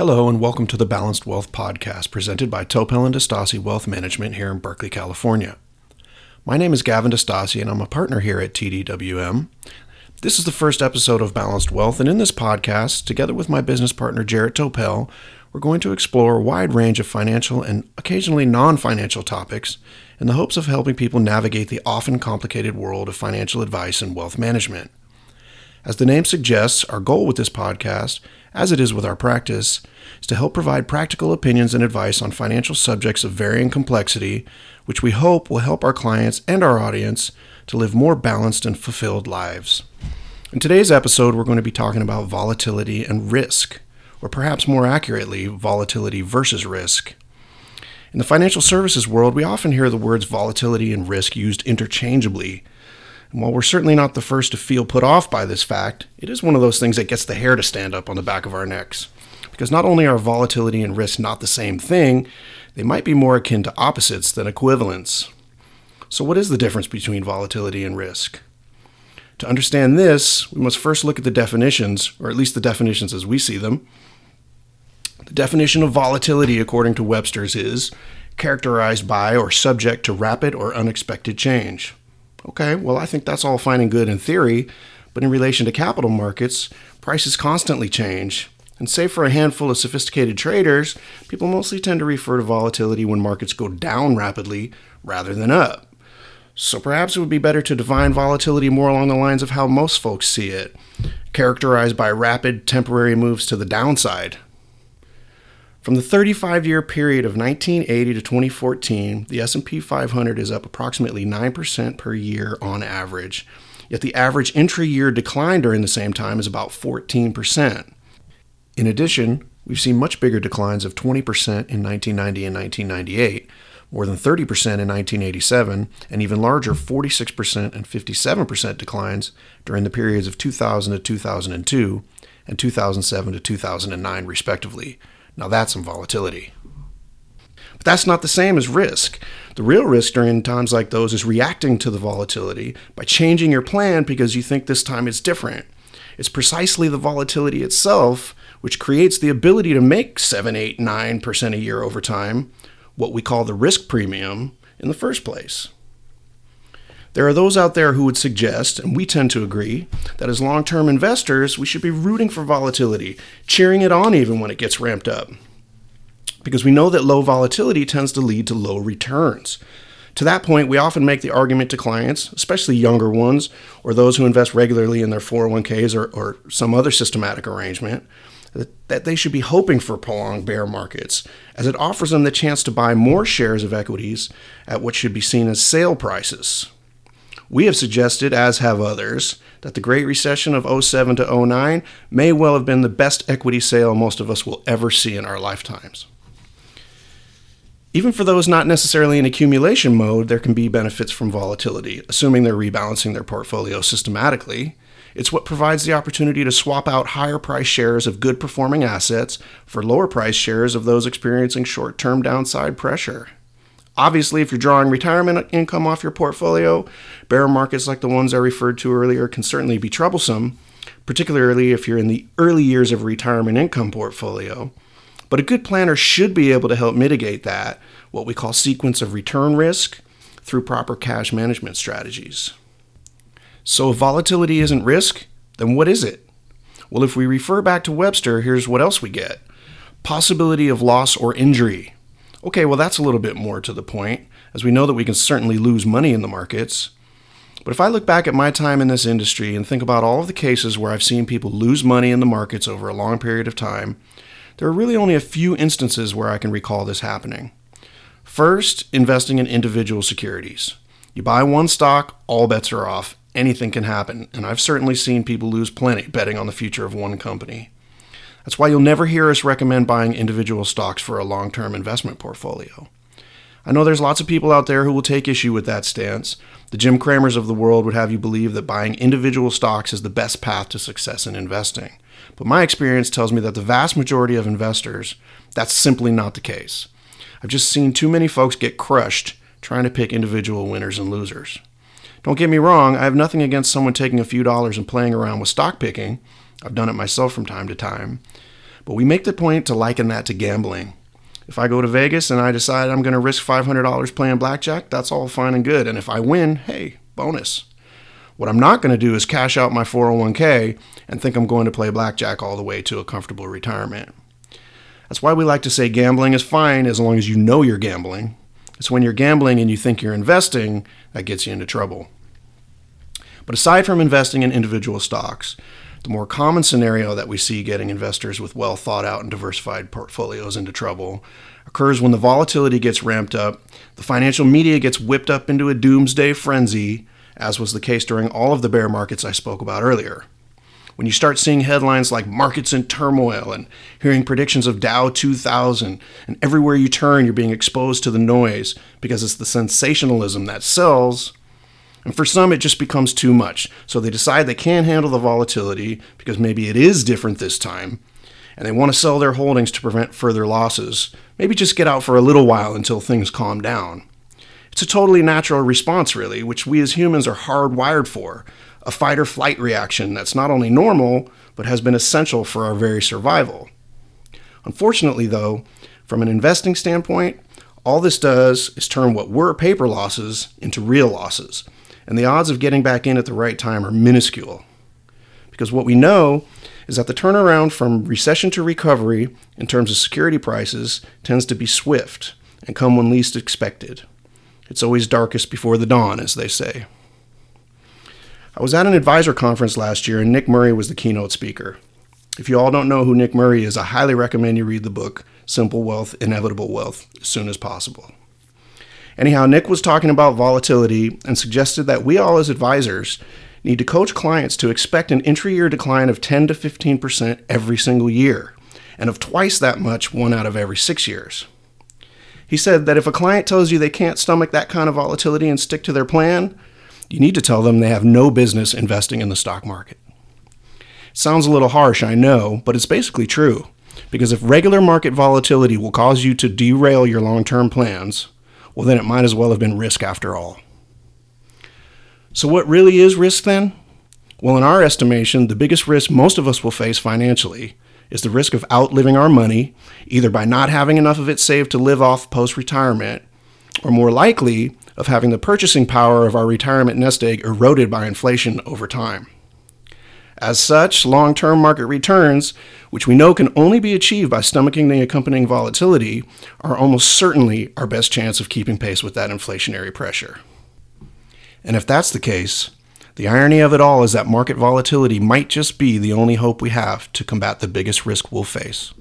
Hello, and welcome to the Balanced Wealth Podcast presented by Topel and DiStasi Wealth Management here in Berkeley, California. My name is Gavin DiStasi, and I'm a partner here at TDWM. This is the first episode of Balanced Wealth, and in this podcast, together with my business partner Jarrett Topel, we're going to explore a wide range of financial and occasionally non financial topics in the hopes of helping people navigate the often complicated world of financial advice and wealth management. As the name suggests, our goal with this podcast, as it is with our practice, is to help provide practical opinions and advice on financial subjects of varying complexity, which we hope will help our clients and our audience to live more balanced and fulfilled lives. In today's episode, we're going to be talking about volatility and risk, or perhaps more accurately, volatility versus risk. In the financial services world, we often hear the words volatility and risk used interchangeably and while we're certainly not the first to feel put off by this fact, it is one of those things that gets the hair to stand up on the back of our necks. Because not only are volatility and risk not the same thing, they might be more akin to opposites than equivalents. So, what is the difference between volatility and risk? To understand this, we must first look at the definitions, or at least the definitions as we see them. The definition of volatility, according to Webster's, is characterized by or subject to rapid or unexpected change. Okay, well, I think that's all fine and good in theory, but in relation to capital markets, prices constantly change. And save for a handful of sophisticated traders, people mostly tend to refer to volatility when markets go down rapidly rather than up. So perhaps it would be better to define volatility more along the lines of how most folks see it, characterized by rapid temporary moves to the downside, from the 35-year period of 1980 to 2014, the S&P 500 is up approximately 9% per year on average. Yet the average intra-year decline during the same time is about 14%. In addition, we've seen much bigger declines of 20% in 1990 and 1998, more than 30% in 1987, and even larger 46% and 57% declines during the periods of 2000 to 2002 and 2007 to 2009, respectively. Now that's some volatility. But that's not the same as risk. The real risk during times like those is reacting to the volatility by changing your plan because you think this time is different. It's precisely the volatility itself which creates the ability to make 7, 8, 9% a year over time, what we call the risk premium, in the first place. There are those out there who would suggest, and we tend to agree, that as long term investors, we should be rooting for volatility, cheering it on even when it gets ramped up. Because we know that low volatility tends to lead to low returns. To that point, we often make the argument to clients, especially younger ones, or those who invest regularly in their 401ks or, or some other systematic arrangement, that, that they should be hoping for prolonged bear markets, as it offers them the chance to buy more shares of equities at what should be seen as sale prices. We have suggested, as have others, that the Great Recession of 07 to 09 may well have been the best equity sale most of us will ever see in our lifetimes. Even for those not necessarily in accumulation mode, there can be benefits from volatility, assuming they're rebalancing their portfolio systematically. It's what provides the opportunity to swap out higher price shares of good performing assets for lower price shares of those experiencing short term downside pressure. Obviously, if you're drawing retirement income off your portfolio, bear markets like the ones I referred to earlier can certainly be troublesome, particularly if you're in the early years of a retirement income portfolio. But a good planner should be able to help mitigate that, what we call sequence of return risk, through proper cash management strategies. So, if volatility isn't risk, then what is it? Well, if we refer back to Webster, here's what else we get possibility of loss or injury. Okay, well, that's a little bit more to the point, as we know that we can certainly lose money in the markets. But if I look back at my time in this industry and think about all of the cases where I've seen people lose money in the markets over a long period of time, there are really only a few instances where I can recall this happening. First, investing in individual securities. You buy one stock, all bets are off. Anything can happen, and I've certainly seen people lose plenty betting on the future of one company. That's why you'll never hear us recommend buying individual stocks for a long term investment portfolio. I know there's lots of people out there who will take issue with that stance. The Jim Cramers of the world would have you believe that buying individual stocks is the best path to success in investing. But my experience tells me that the vast majority of investors, that's simply not the case. I've just seen too many folks get crushed trying to pick individual winners and losers. Don't get me wrong, I have nothing against someone taking a few dollars and playing around with stock picking. I've done it myself from time to time. But we make the point to liken that to gambling. If I go to Vegas and I decide I'm going to risk $500 playing blackjack, that's all fine and good. And if I win, hey, bonus. What I'm not going to do is cash out my 401k and think I'm going to play blackjack all the way to a comfortable retirement. That's why we like to say gambling is fine as long as you know you're gambling. It's when you're gambling and you think you're investing that gets you into trouble. But aside from investing in individual stocks, the more common scenario that we see getting investors with well thought out and diversified portfolios into trouble occurs when the volatility gets ramped up, the financial media gets whipped up into a doomsday frenzy, as was the case during all of the bear markets I spoke about earlier. When you start seeing headlines like markets in turmoil and hearing predictions of Dow 2000, and everywhere you turn, you're being exposed to the noise because it's the sensationalism that sells, and for some, it just becomes too much. So they decide they can't handle the volatility because maybe it is different this time, and they want to sell their holdings to prevent further losses. Maybe just get out for a little while until things calm down. It's a totally natural response, really, which we as humans are hardwired for a fight or flight reaction that's not only normal, but has been essential for our very survival. Unfortunately, though, from an investing standpoint, all this does is turn what were paper losses into real losses and the odds of getting back in at the right time are minuscule. Because what we know is that the turnaround from recession to recovery in terms of security prices tends to be swift and come when least expected. It's always darkest before the dawn, as they say. I was at an advisor conference last year, and Nick Murray was the keynote speaker. If you all don't know who Nick Murray is, I highly recommend you read the book Simple Wealth, Inevitable Wealth as soon as possible. Anyhow, Nick was talking about volatility and suggested that we all, as advisors, need to coach clients to expect an intra year decline of 10 to 15% every single year, and of twice that much one out of every six years. He said that if a client tells you they can't stomach that kind of volatility and stick to their plan, you need to tell them they have no business investing in the stock market. Sounds a little harsh, I know, but it's basically true. Because if regular market volatility will cause you to derail your long term plans, well, then it might as well have been risk after all. So, what really is risk then? Well, in our estimation, the biggest risk most of us will face financially is the risk of outliving our money, either by not having enough of it saved to live off post retirement, or more likely, of having the purchasing power of our retirement nest egg eroded by inflation over time. As such, long term market returns, which we know can only be achieved by stomaching the accompanying volatility, are almost certainly our best chance of keeping pace with that inflationary pressure. And if that's the case, the irony of it all is that market volatility might just be the only hope we have to combat the biggest risk we'll face.